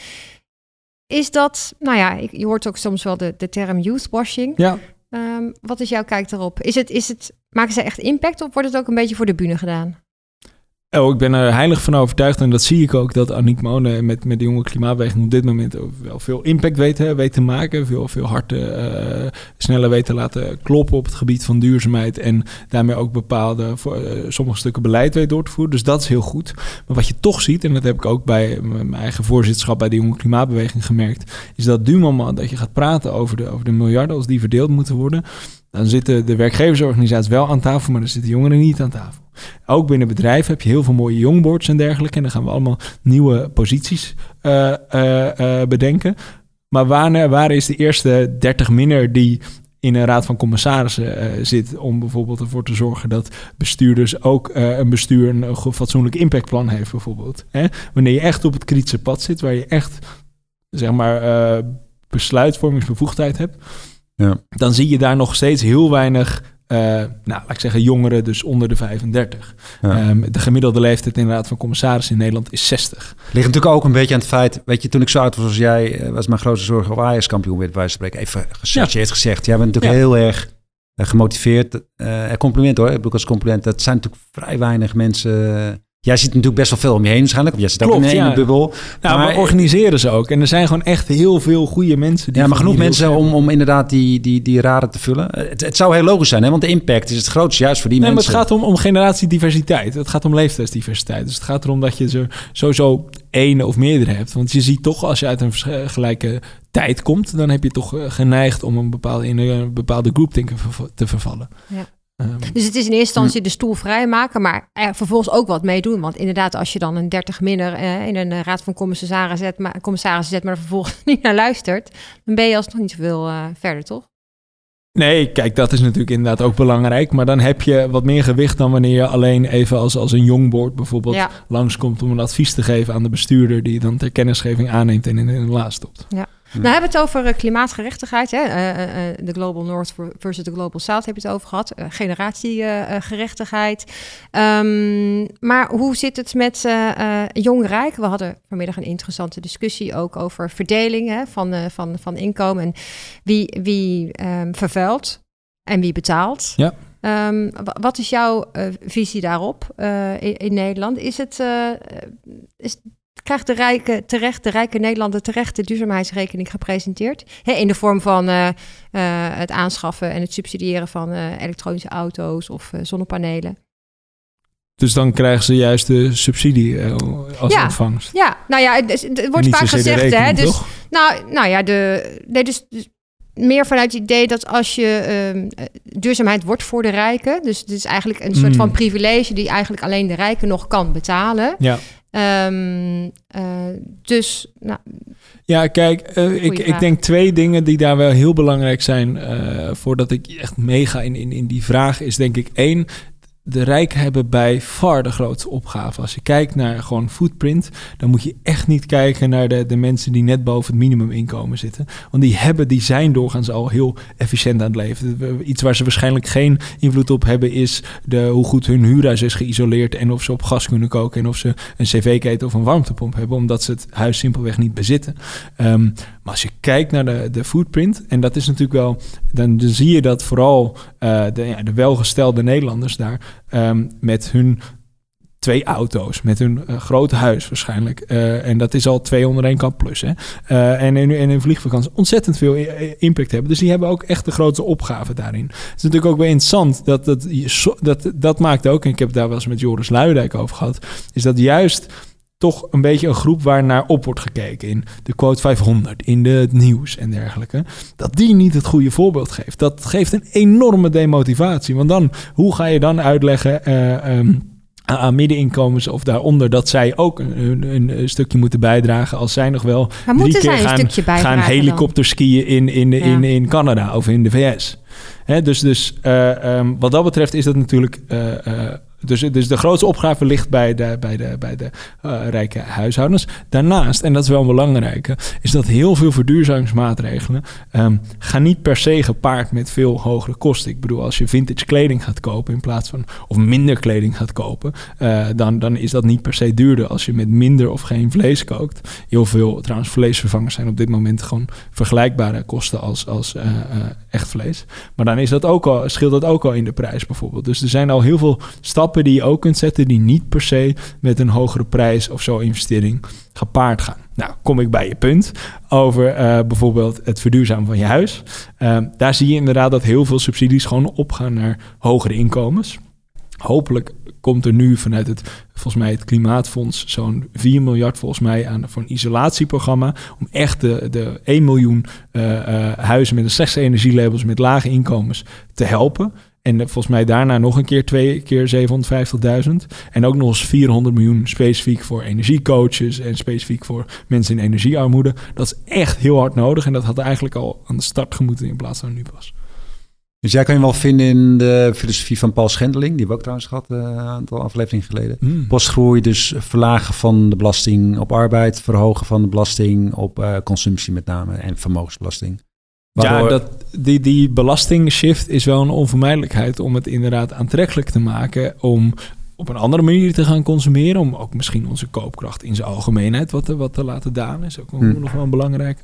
Is dat, nou ja, je hoort ook soms wel de, de term youthwashing. Ja. Um, wat is jouw kijk erop? Is het, is het, maken ze echt impact of wordt het ook een beetje voor de bühne gedaan? Oh, ik ben er heilig van overtuigd en dat zie ik ook dat Aniek Monen met, met de jonge klimaatbeweging op dit moment wel veel impact weet, weet te maken. Veel, veel harten uh, sneller weten laten kloppen op het gebied van duurzaamheid. En daarmee ook bepaalde, voor, uh, sommige stukken beleid weet door te voeren. Dus dat is heel goed. Maar wat je toch ziet, en dat heb ik ook bij mijn eigen voorzitterschap bij de jonge klimaatbeweging gemerkt, is dat du moment dat je gaat praten over de, over de miljarden als die verdeeld moeten worden, dan zitten de werkgeversorganisaties wel aan tafel, maar dan zitten jongeren niet aan tafel. Ook binnen bedrijven heb je heel veel mooie jongboards en dergelijke. En dan gaan we allemaal nieuwe posities uh, uh, bedenken. Maar wanneer, waar is de eerste 30 minner die in een raad van commissarissen zit om bijvoorbeeld ervoor te zorgen dat bestuurders ook een bestuur een, fatsoenlijk impactplan heeft bijvoorbeeld. Hè? Wanneer je echt op het kritische pad zit, waar je echt zeg maar besluitvormingsbevoegdheid hebt, ja. dan zie je daar nog steeds heel weinig uh, nou, laat ik zeggen, jongeren, dus onder de 35. Ja. Um, de gemiddelde leeftijd inderdaad van commissarissen in Nederland is 60. Ligt natuurlijk ook een beetje aan het feit, weet je, toen ik zo oud was als jij, eh, was mijn grootste zorg of Ajax kampioen werd, bij spreken. Even gezegd, je heeft gezegd, jij bent natuurlijk heel erg uh, gemotiveerd. Uh, compliment hoor, ik bedoel als compliment, dat zijn natuurlijk vrij weinig mensen Jij ziet natuurlijk best wel veel om je heen waarschijnlijk. Of jij zit Klopt, ook in een bubbel. Nou, maar, organiseren ze ook. En er zijn gewoon echt heel veel goede mensen. Die ja, maar genoeg mensen om, om inderdaad die, die, die raden te vullen. Het, het, zou heel logisch zijn, hè? want de impact is het grootste juist voor die nee, mensen. Maar het gaat om, om generatiediversiteit. Het gaat om leeftijdsdiversiteit. Dus het gaat erom dat je er sowieso één of meerdere hebt. Want je ziet toch, als je uit een gelijke tijd komt... dan heb je toch eh, geneigd om een bepaalde, in een bepaalde groep te vervallen. Ja. Um, dus het is in eerste instantie de stoel vrijmaken, maar er vervolgens ook wat meedoen. Want inderdaad, als je dan een 30 minder uh, in een raad van commissarissen zet, maar, commissarissen zet, maar er vervolgens niet naar luistert, dan ben je alsnog niet zoveel uh, verder, toch? Nee, kijk, dat is natuurlijk inderdaad ook belangrijk. Maar dan heb je wat meer gewicht dan wanneer je alleen even als, als een jong board bijvoorbeeld ja. langskomt om een advies te geven aan de bestuurder die dan ter kennisgeving aanneemt en in een la stopt. Ja. Nou hebben we het over uh, klimaatgerechtigheid. Hè? Uh, uh, de Global North versus de Global South heb je het over gehad. generatiegerechtigheid. Um, maar hoe zit het met jong rijk? We hadden vanmiddag een interessante discussie ook over verdeling hè, van, van, van inkomen. En wie, wie um, vervuilt en wie betaalt. Ja. Um, wat is jouw visie daarop in, in, Nederland? Is het, is krijgt de rijke terecht, de rijke Nederlander terecht de duurzaamheidsrekening gepresenteerd. in de vorm van uh, uh, het aanschaffen en het subsidiëren van uh, elektronische auto's of zonnepanelen. Dus dan krijgen ze juist de subsidie als ja, ontvangst. Ja, nou ja, het, wordt vaak gezegd, rekening, hè? Dus, nou, nou ja, de, nee, dus, dus meer vanuit het idee dat als je uh, duurzaamheid wordt voor de rijken, dus het is eigenlijk een soort mm. van privilege die eigenlijk alleen de rijken nog kan betalen. Ja. Um, uh, dus, nou, ja, kijk, uh, ik, ik denk twee dingen die daar wel heel belangrijk zijn uh, voordat ik echt meega in, in, in die vraag, is denk ik. Één, de rijken hebben bij far de grootste opgave. Als je kijkt naar gewoon footprint, dan moet je echt niet kijken naar de, de mensen die net boven het minimuminkomen zitten. Want die hebben, die zijn doorgaans al heel efficiënt aan het leven. Iets waar ze waarschijnlijk geen invloed op hebben, is de, hoe goed hun huurhuis is geïsoleerd en of ze op gas kunnen koken en of ze een cv-keten of een warmtepomp hebben, omdat ze het huis simpelweg niet bezitten. Um, maar als je kijkt naar de, de footprint, en dat is natuurlijk wel, dan, zie je dat vooral uh, de, ja, de welgestelde Nederlanders daar um, met hun twee auto's met hun uh, groot huis waarschijnlijk. Uh, en dat is al twee onder één kant plus. Hè? Uh, en in, in een vliegvakantie ontzettend veel impact hebben. Dus die hebben ook echt de grootste opgave daarin. Het is natuurlijk ook wel interessant dat dat, dat dat maakt ook, en ik heb daar wel eens met Joris Luidijk over gehad, is dat juist toch een beetje een groep waar naar op wordt gekeken in de quote 500, in de, het nieuws en dergelijke. Dat die niet het goede voorbeeld geeft. Dat geeft een enorme demotivatie. Want dan, hoe ga je dan uitleggen uh, um, aan middeninkomens of daaronder dat zij ook een, een, stukje moeten bijdragen als zij nog wel maar drie keer gaan, gaan helikopterskiën in, in, in, in, in Canada of in de VS. He, dus dus uh, um, wat dat betreft is dat natuurlijk uh, dus, dus de grootste opgave ligt bij de, bij de, bij de uh, rijke huishoudens. Daarnaast, en dat is wel een belangrijke, is dat heel veel verduurzamingsmaatregelen um, gaan niet per se gepaard met veel hogere kosten. Ik bedoel, als je vintage kleding gaat kopen in plaats van, of minder kleding gaat kopen, uh, dan, dan is dat niet per se duurder als je met minder of geen vlees kookt. Heel veel, trouwens, vleesvervangers zijn op dit moment gewoon vergelijkbare kosten als, als uh, echt vlees. Maar dan is dat ook al, scheelt dat ook al in de prijs bijvoorbeeld. Dus er zijn al heel veel stappen die je ook kunt zetten die niet per se met een hogere prijs of zo investering gepaard gaan. Nou, kom ik bij je punt over uh, bijvoorbeeld het verduurzamen van je huis. Uh, daar zie je inderdaad dat heel veel subsidies gewoon opgaan naar hogere inkomens. Hopelijk komt er nu vanuit het, volgens mij het Klimaatfonds, zo'n 4 miljard volgens mij aan voor een isolatieprogramma. Om echt de, de 1 miljoen uh, uh, huizen met de slechtste energielabels met lage inkomens te helpen. En volgens mij daarna nog een keer twee keer 750.000. En ook nog eens 400 miljoen specifiek voor energiecoaches en specifiek voor mensen in energiearmoede. Dat is echt heel hard nodig. En dat had eigenlijk al aan de start gemoeten in plaats van nu pas. Dus jij kan je wel vinden in de filosofie van Paul Schendeling, die we ook trouwens gehad uh, een aantal afleveringen geleden. Mm. Postgroei, dus verlagen van de belasting op arbeid, verhogen van de belasting op uh, consumptie met name en vermogensbelasting. Ja, dat, die, die belastingshift is wel een onvermijdelijkheid om het inderdaad aantrekkelijk te maken om op een andere manier te gaan consumeren. Om ook misschien onze koopkracht in zijn algemeenheid wat te, wat te laten dalen. Is ook hmm. nog wel een belangrijke.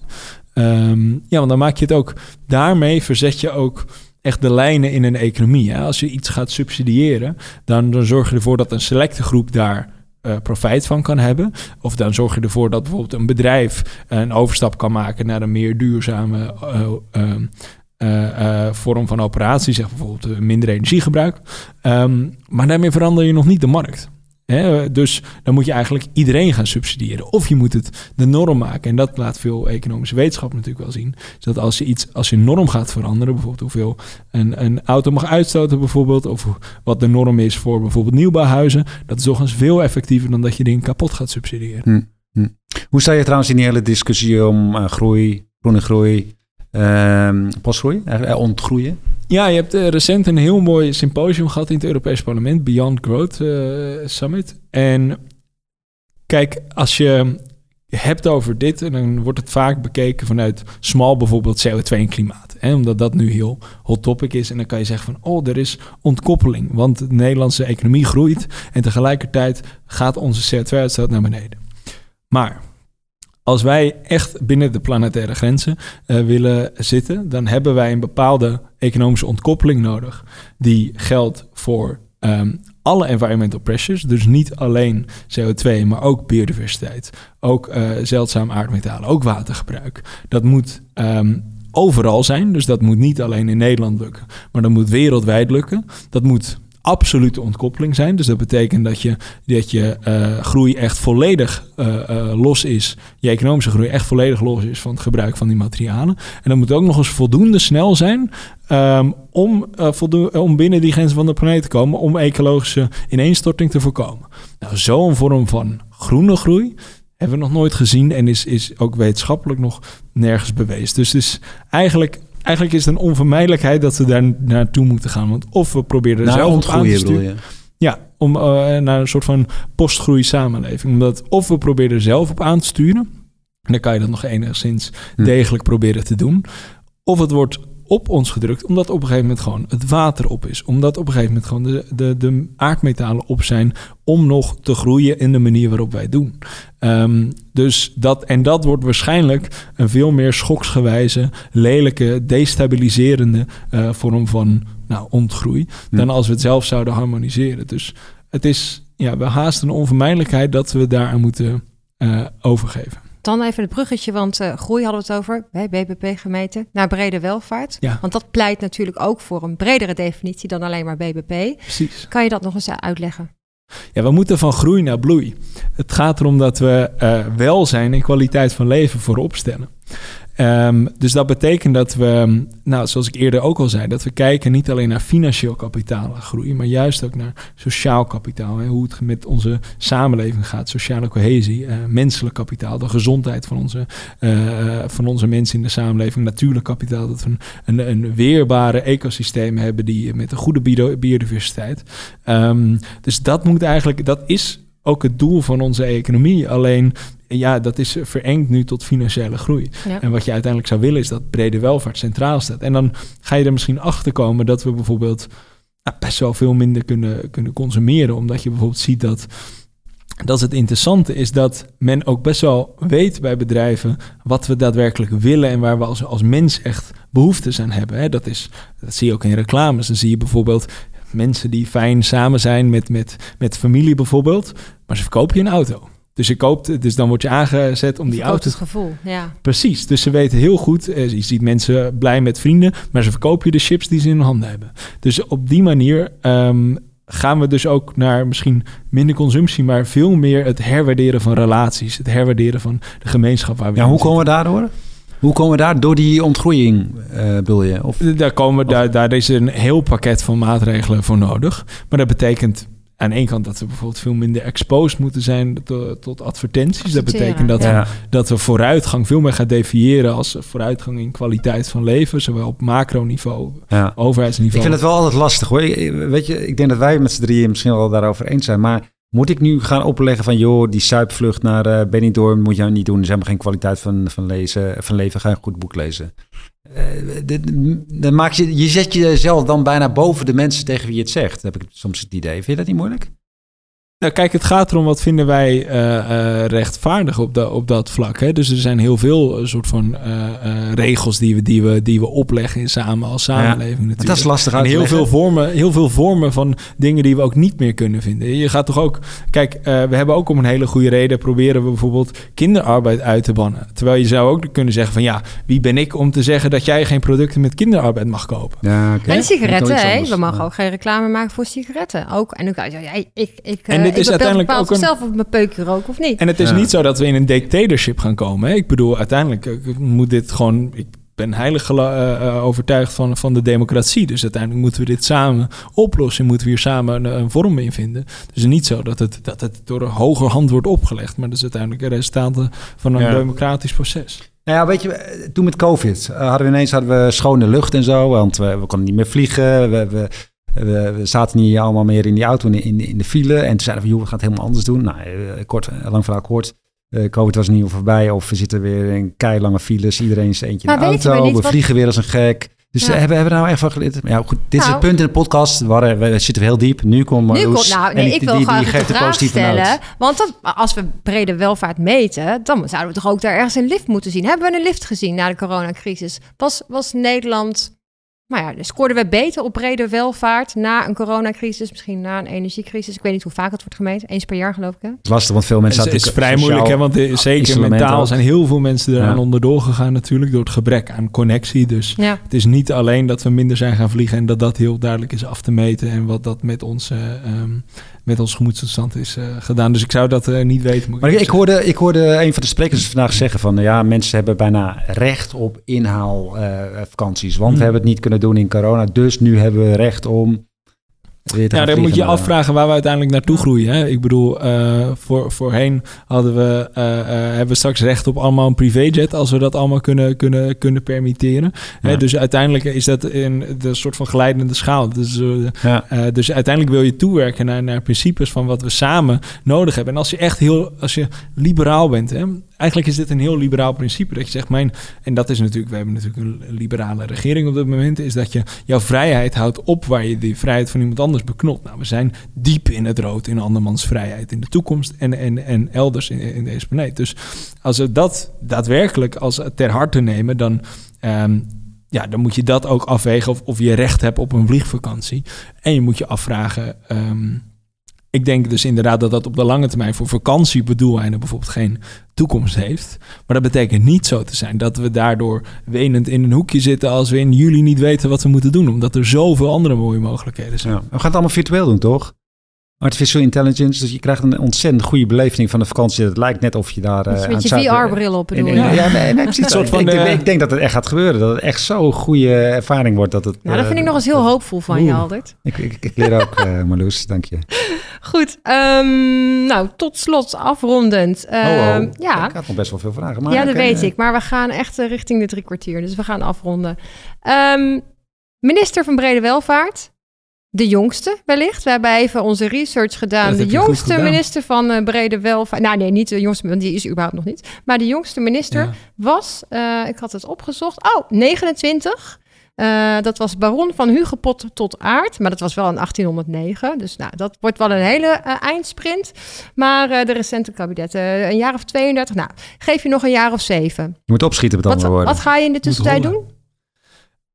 Um, ja, want dan maak je het ook... Daarmee verzet je ook echt de lijnen in een economie. Hè? Als je iets gaat subsidiëren, dan, dan zorg je ervoor dat een selecte groep daar uh, profijt van kan hebben. Of dan zorg je ervoor dat bijvoorbeeld een bedrijf een overstap kan maken naar een meer duurzame uh, vorm van operatie, zeg bijvoorbeeld minder energiegebruik. Um, maar daarmee verander je nog niet de markt. Dus dan moet je eigenlijk iedereen gaan subsidiëren. Of je moet het de norm maken. En dat laat veel economische wetenschap natuurlijk wel zien. Dat als je iets, als je norm gaat veranderen, bijvoorbeeld hoeveel een, een auto mag uitstoten, bijvoorbeeld, of wat de norm is voor bijvoorbeeld nieuwbouwhuizen, dat is toch eens veel effectiever dan dat je dingen kapot gaat subsidiëren. Hm, hm. Hoe sta je trouwens in die hele discussie om uh, groei, groene groei, uh, pasgroei, uh, ontgroeien? Ja, je hebt uh, recent een heel mooi symposium gehad in het Europees Parlement, Beyond Growth uh, Summit. En kijk, als je hebt over dit, en dan wordt het vaak bekeken vanuit smal bijvoorbeeld CO2 en klimaat. Hè, omdat dat nu heel hot topic is. En dan kan je zeggen van, oh, er is ontkoppeling. Want de Nederlandse economie groeit en tegelijkertijd gaat onze CO2-uitstoot naar beneden. Maar als wij echt binnen de planetaire grenzen uh, willen zitten, dan hebben wij een bepaalde economische ontkoppeling nodig. Die geldt voor um, alle environmental pressures. Dus niet alleen CO2, maar ook biodiversiteit. Ook uh, zeldzaam aardmetalen, ook watergebruik. Dat moet um, overal zijn. Dus dat moet niet alleen in Nederland lukken, maar dat moet wereldwijd lukken. Dat moet absolute ontkoppeling zijn. Dus dat betekent dat je, dat je uh, groei echt volledig uh, uh, los is. Je economische groei echt volledig los is van het gebruik van die materialen. En dat moet ook nog eens voldoende snel zijn um, om, om binnen die grenzen van de planeet te komen. Om ecologische ineenstorting te voorkomen. Nou, zo'n vorm van groene groei hebben we nog nooit gezien en is, is ook wetenschappelijk nog nergens bewezen. Dus het is eigenlijk eigenlijk is het een onvermijdelijkheid dat we daar naartoe moeten gaan. Want of we proberen er zelf op aan te sturen. Ja, om uh, naar een soort van postgroei samenleving. Omdat of we proberen er zelf op aan te sturen. En dan kan je dat nog enigszins hm. degelijk proberen te doen. Of het wordt op ons gedrukt, omdat op een gegeven moment gewoon het water op is. Omdat op een gegeven moment gewoon de, de, de aardmetalen op zijn om nog te groeien in de manier waarop wij doen. Um, dus dat, en dat wordt waarschijnlijk een veel meer schoksgewijze, lelijke, destabiliserende uh, vorm van nou, ontgroei, hm. dan als we het zelf zouden harmoniseren. Dus het is, ja, we haasten een onvermijdelijkheid dat we daaraan moeten uh, overgeven. Dan even het bruggetje, want uh, groei hadden we het over bij BBP gemeten naar brede welvaart. Ja. Want dat pleit natuurlijk ook voor een bredere definitie dan alleen maar BBP. Precies. Kan je dat nog eens uitleggen? Ja, we moeten van groei naar bloei. Het gaat erom dat we uh, welzijn en kwaliteit van leven voorop stellen. Um, dus dat betekent dat we, nou, zoals ik eerder ook al zei, dat we kijken niet alleen naar financieel kapitaal groei, maar juist ook naar sociaal kapitaal. Hè, hoe het met onze samenleving gaat, sociale cohesie, uh, menselijk kapitaal, de gezondheid van onze, uh, van onze mensen in de samenleving, natuurlijk kapitaal, dat we een, een, weerbare ecosysteem hebben die met een goede biodiversiteit. Um, dus dat moet eigenlijk, dat is ook het doel van onze economie. Alleen ja, dat is verengd nu tot financiële groei. Ja. En wat je uiteindelijk zou willen is dat brede welvaart centraal staat. En dan ga je er misschien achter komen dat we bijvoorbeeld nou, best wel veel minder kunnen, kunnen consumeren. Omdat je bijvoorbeeld ziet dat. Dat is het interessante, is dat men ook best wel weet bij bedrijven wat we daadwerkelijk willen en waar we als, als mens echt behoeftes aan hebben. Hè. Dat, is, dat zie je ook in reclames. Dan zie je bijvoorbeeld mensen die fijn samen zijn met, met, met familie bijvoorbeeld, maar ze verkopen je een auto. Dus je koopt, dus dan word je aangezet om die auto. Het gevoel, ja. Precies. Dus ze weten heel goed. Eh, je ziet mensen blij met vrienden, maar ze verkopen je de chips die ze in hun handen hebben. Dus op die manier um, gaan we dus ook naar misschien minder consumptie, maar veel meer het herwaarderen van relaties, het herwaarderen van de gemeenschap waar we. Ja, hoe komen we daardoor? Hoe komen we daar door die ontgroeiing, uh, bedoel je? Of, daar, komen, of... daar, daar is een heel pakket van maatregelen voor nodig. Maar dat betekent aan één kant dat we bijvoorbeeld veel minder exposed moeten zijn tot, tot advertenties. Dat betekent dat, ja. we, dat we vooruitgang veel meer gaan definiëren als vooruitgang in kwaliteit van leven, zowel op macroniveau, ja. overheidsniveau. Ik vind het wel altijd lastig hoor. Weet je, ik denk dat wij met z'n drieën misschien wel daarover eens zijn, maar moet ik nu gaan opleggen van, joh, die suipvlucht naar uh, Benidorm moet je niet doen. Er is helemaal geen kwaliteit van, van, lezen, van leven. Ga een goed boek lezen. Uh, dan maak je, je zet jezelf dan bijna boven de mensen tegen wie je het zegt. heb ik soms het idee. Vind je dat niet moeilijk? Nou, kijk, het gaat erom wat vinden wij uh, uh, rechtvaardig op, de, op dat vlak. Hè? Dus er zijn heel veel uh, soort van regels die we, die, we, die we opleggen in samen als samenleving. Ja, natuurlijk. Dat is lastig en heel veel, vormen, heel veel vormen van dingen die we ook niet meer kunnen vinden. Je gaat toch ook... Kijk, we hebben ook om een hele goede reden... proberen we bijvoorbeeld kinderarbeid uit te bannen. Terwijl je zou ook kunnen zeggen van... ja, wie ben ik om te zeggen dat jij geen producten met kinderarbeid mag kopen? Ja, okay. En sigaretten, hè? We mogen ja. ook geen reclame maken voor sigaretten. Ook, en dan kan je zeggen, ja, ik... ik en dit het is uiteindelijk ook een- zelf of mijn peukje rook of niet. En het is Ja. niet zo dat we in een dictatorship gaan komen. Hè? Ik bedoel, uiteindelijk eh, moet dit gewoon. Ik ben heilig gelo- eh, eh, overtuigd van, van de democratie. Dus uiteindelijk moeten we dit samen oplossen. Moeten we hier samen een, een vorm in vinden. Dus niet zo dat het, dat het door een hoger hand wordt opgelegd. Maar dat is uiteindelijk een resultaat van een Ja. democratisch proces. Nou ja, weet je, eh, toen met COVID eh, hadden we ineens hadden we schone lucht en zo, want we, we konden niet meer vliegen. We, we, we, we zaten niet allemaal meer in die auto in, in, in de file. En toen zeiden we, joh, we gaan het helemaal anders doen. Nou, eh, kort, eh, lang verhaal kort. Eh, COVID was niet voorbij of we zitten weer in keilange files. Iedereen is eentje in de auto. we We, niet wat- vliegen weer als een gek. Dus Ja. hebben, hebben we nou echt van geleerd? Ja, goed, dit is Nou. het punt in de podcast. Waar, we, zitten heel diep. Nu komt Nu Marloes. komt, nou, en nee, ik wil die, graag die de vraag stellen. Want dan, als we brede welvaart meten, dan zouden we toch ook daar ergens een lift moeten zien. Hebben we een lift gezien na de coronacrisis? Was, was Nederland, nou ja, scoorden we beter op brede welvaart na een coronacrisis, misschien na een energiecrisis? Ik weet niet hoe vaak het wordt gemeten. Eens per jaar geloof ik. Hè? Het is lastig, want veel mensen Het is, vrij sociaal- moeilijk, hè, want zeker mentaal ook. zijn heel veel mensen eraan Ja. onderdoor gegaan natuurlijk door het gebrek aan connectie. Dus Ja. het is niet alleen dat we minder zijn gaan vliegen en dat dat heel duidelijk is af te meten en wat dat met ons, eh, ehm, met ons gemoedstoestand is eh, gedaan. Dus ik zou dat eh, niet weten. Maar ik, ik, hoorde, ik hoorde een van de sprekers vandaag zeggen van... ja, mensen hebben bijna recht op inhaalvakanties. want Hmm. we hebben het niet kunnen doen in corona. Dus nu hebben we recht om Ja, dan moet je afvragen waar we uiteindelijk naartoe groeien. Hè? Ik bedoel, eh, voor, voorheen hadden we, eh, eh, hebben we straks recht op allemaal een privéjet... als we dat allemaal kunnen, kunnen, kunnen permitteren. Hè? Dus uiteindelijk is dat in de soort van glijdende schaal. Dus, Ja. dus uiteindelijk wil je toewerken naar, naar principes van wat we samen nodig hebben. En als je echt heel, als je liberaal bent, hè, eigenlijk is dit een heel liberaal principe. Dat je zegt, mijn, en dat is natuurlijk, we hebben natuurlijk een liberale regering op dit moment, is dat je jouw vrijheid houdt op waar je die vrijheid van iemand anders beknot. Nou, we zijn diep in het rood in andermans vrijheid in de toekomst en, en, en elders in, in deze planeet. Dus als we dat daadwerkelijk als ter harte nemen, dan. ehm, ja, dan moet je dat ook afwegen of, of je recht hebt op een vliegvakantie. En je moet je afvragen. ehm, ik denk dus inderdaad dat dat op de lange termijn voor vakantiebedoeleinden bijvoorbeeld geen toekomst heeft. Maar dat betekent niet zo te zijn dat we daardoor wenend in een hoekje zitten als we in juli niet weten wat we moeten doen. Omdat er zoveel andere mooie mogelijkheden zijn. We gaan het allemaal virtueel doen, toch? Artificial intelligence. Dus je krijgt een ontzettend goede beleving van de vakantie. Het lijkt net of je daar... eh, aan met je VR-bril op bedoel in- je? in- Ja, nee, nee, precies. Soort Ik- van ik, denk- ik denk dat het echt gaat gebeuren. Dat het echt zo'n goede ervaring wordt. Dat het, Nou, dat vind ik eh, nog eens heel dat- hoopvol van je. Aldert. Ik, ik, ik leer ook, eh Marloes. Dank je. Goed, ehm, nou, tot slot afrondend. Oh, Ehm, oh. Ja, Ik had nog best wel veel vragen. Maar ja, dat weet eh, ik. Maar we gaan echt eh, richting de drie kwartier. Dus we gaan afronden. Ehm, minister van Brede Welvaart. De jongste wellicht. We hebben even onze research gedaan. De jongste gedaan. minister van eh, Brede Welvaart. Nou nee, niet de jongste, want die is er überhaupt nog niet. Maar de jongste minister Ja. was, eh, ik had het opgezocht, oh, 29. Eh, dat was baron van Hugepot tot Aard, maar dat was wel in 1809. Dus nou, dat wordt wel een hele eh, eindsprint. Maar de recente kabinetten, een jaar of 32. Nou, geef je nog een jaar of zeven. Je moet opschieten met Wat, andere woorden. wat ga je in de tussentijd doen?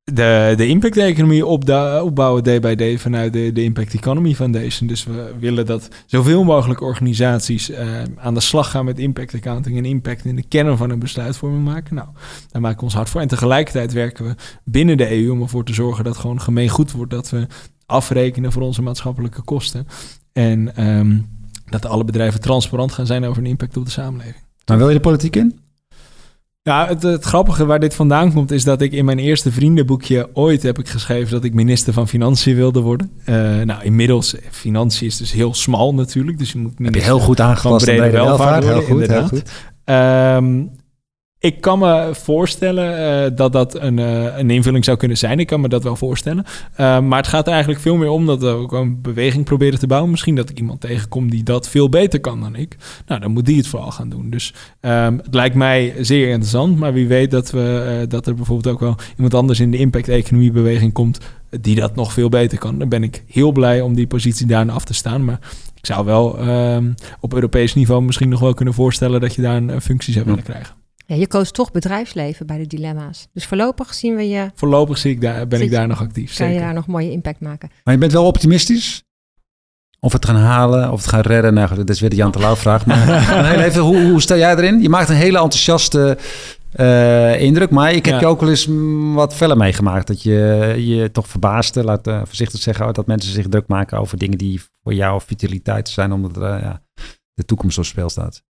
De, de impact-economie opbouwen day by day vanuit de, de Impact Economy Foundation. Dus we willen dat zoveel mogelijk organisaties eh, aan de slag gaan met impact accounting en impact in de kern van hun besluitvorming maken. Nou, daar maken we ons hard voor. En tegelijkertijd werken we binnen de EU om ervoor te zorgen dat gewoon gemeen goed wordt dat we afrekenen voor onze maatschappelijke kosten. En ehm, dat alle bedrijven transparant gaan zijn over hun impact op de samenleving. Maar wil je de politiek in? Ja, het, het grappige waar dit vandaan komt is dat ik in mijn eerste vriendenboekje ooit heb ik geschreven dat ik minister van Financiën wilde worden. Eh, nou, inmiddels, eh, financiën is dus heel smal natuurlijk, dus je moet Heb je minister heel goed van aangepast aan brede welvaart welvaart. Heel goed. Ehm, ik kan me voorstellen eh, dat dat een, eh, een invulling zou kunnen zijn. Ik kan me dat wel voorstellen. Ehm, maar het gaat er eigenlijk veel meer om dat we ook een beweging proberen te bouwen. Misschien dat ik iemand tegenkom die dat veel beter kan dan ik. Nou, dan moet die het vooral gaan doen. Dus ehm, het lijkt mij zeer interessant. Maar wie weet dat, we, eh, dat er bijvoorbeeld ook wel iemand anders in de impact-economie beweging komt die dat nog veel beter kan. Dan ben ik heel blij om die positie daarna af te staan. Maar ik zou wel ehm, op Europees niveau misschien nog wel kunnen voorstellen dat je daar een, een functie zou willen krijgen. Ja, je koos toch bedrijfsleven bij de dilemma's. Dus voorlopig zien we je, Voorlopig zie ik daar, ben Zit ik je- daar nog actief. kan je Zeker. daar nog mooie impact maken. Maar je bent wel optimistisch? Of het gaan halen, of het gaan redden. Nou, dat is weer de Jan Terlouw vraag. Maar heel even, hoe, hoe stel jij erin? Je maakt een hele enthousiaste eh, indruk. Maar ik heb Ja. je ook wel eens mm, wat feller meegemaakt. Dat je je toch verbaasde, laat eh, voorzichtig zeggen, dat mensen zich druk maken over dingen die voor jou vitaliteit zijn, omdat er, eh, ja, de toekomst op spel staat.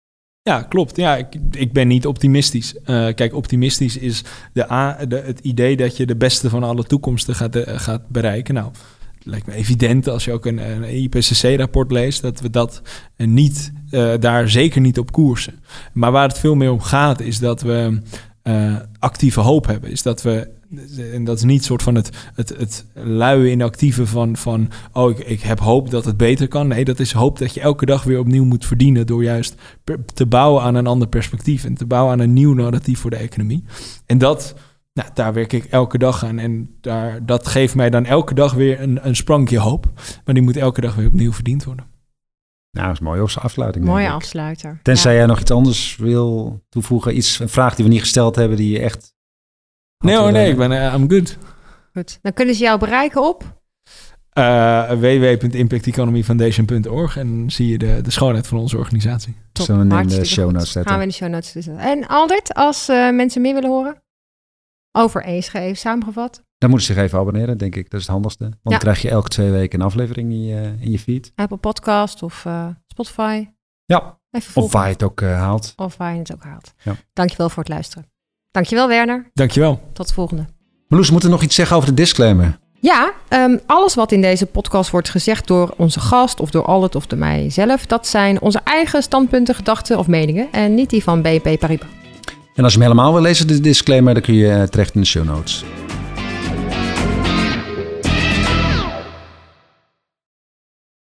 Ja, klopt. Ja, ik, ik ben niet optimistisch. Eh, kijk, optimistisch is de, A- de, het idee dat je de beste van alle toekomsten gaat, eh, gaat bereiken. Nou, het lijkt me evident als je ook een, een IPCC-rapport leest, dat we dat eh, niet, daar zeker niet op koersen. Maar waar het veel meer om gaat, is dat we eh, actieve hoop hebben. Is dat we, en dat is niet soort van het, het, het luien inactieve van, van oh, ik, ik heb hoop dat het beter kan. Nee, dat is hoop dat je elke dag weer opnieuw moet verdienen door juist te bouwen aan een ander perspectief en te bouwen aan een nieuw narratief voor de economie. En dat, nou, daar werk ik elke dag aan en daar, dat geeft mij dan elke dag weer een, een sprankje hoop. Maar die moet elke dag weer opnieuw verdiend worden. Nou, dat is mooi als afsluiting. denk Mooie ik. afsluiter. Tenzij Ja. jij nog iets anders wil toevoegen, iets, een vraag die we niet gesteld hebben, die je echt... Nee hoor, nee, ik ben, eh, I'm good. Goed. Dan kunnen ze jou bereiken op. Uh, www.impacteconomyfoundation.org en zie je de, de schoonheid van onze organisatie. Top. Zullen we in de show notes zetten. Gaan we in de show notes zetten. En Aldert, als eh, mensen meer willen horen over ESG even samengevat. Dan moeten ze zich even abonneren, denk ik. Dat is het handigste. Want dan krijg je elke twee weken een aflevering in je, in je feed. Apple Podcast of eh, Spotify. Ja, Even of waar je het ook eh, haalt. Of waar je het ook haalt. Ja. Dankjewel voor het luisteren. Dankjewel Werner. Dankjewel. Tot de volgende. Marloes, moeten we nog iets zeggen over de disclaimer? Ja, ehm, alles wat in deze podcast wordt gezegd door onze gast of door Albert of door mijzelf, dat zijn onze eigen standpunten, gedachten of meningen en niet die van BNP Paribas. En als je hem helemaal wil lezen, de disclaimer, dan kun je eh, terecht in de show notes.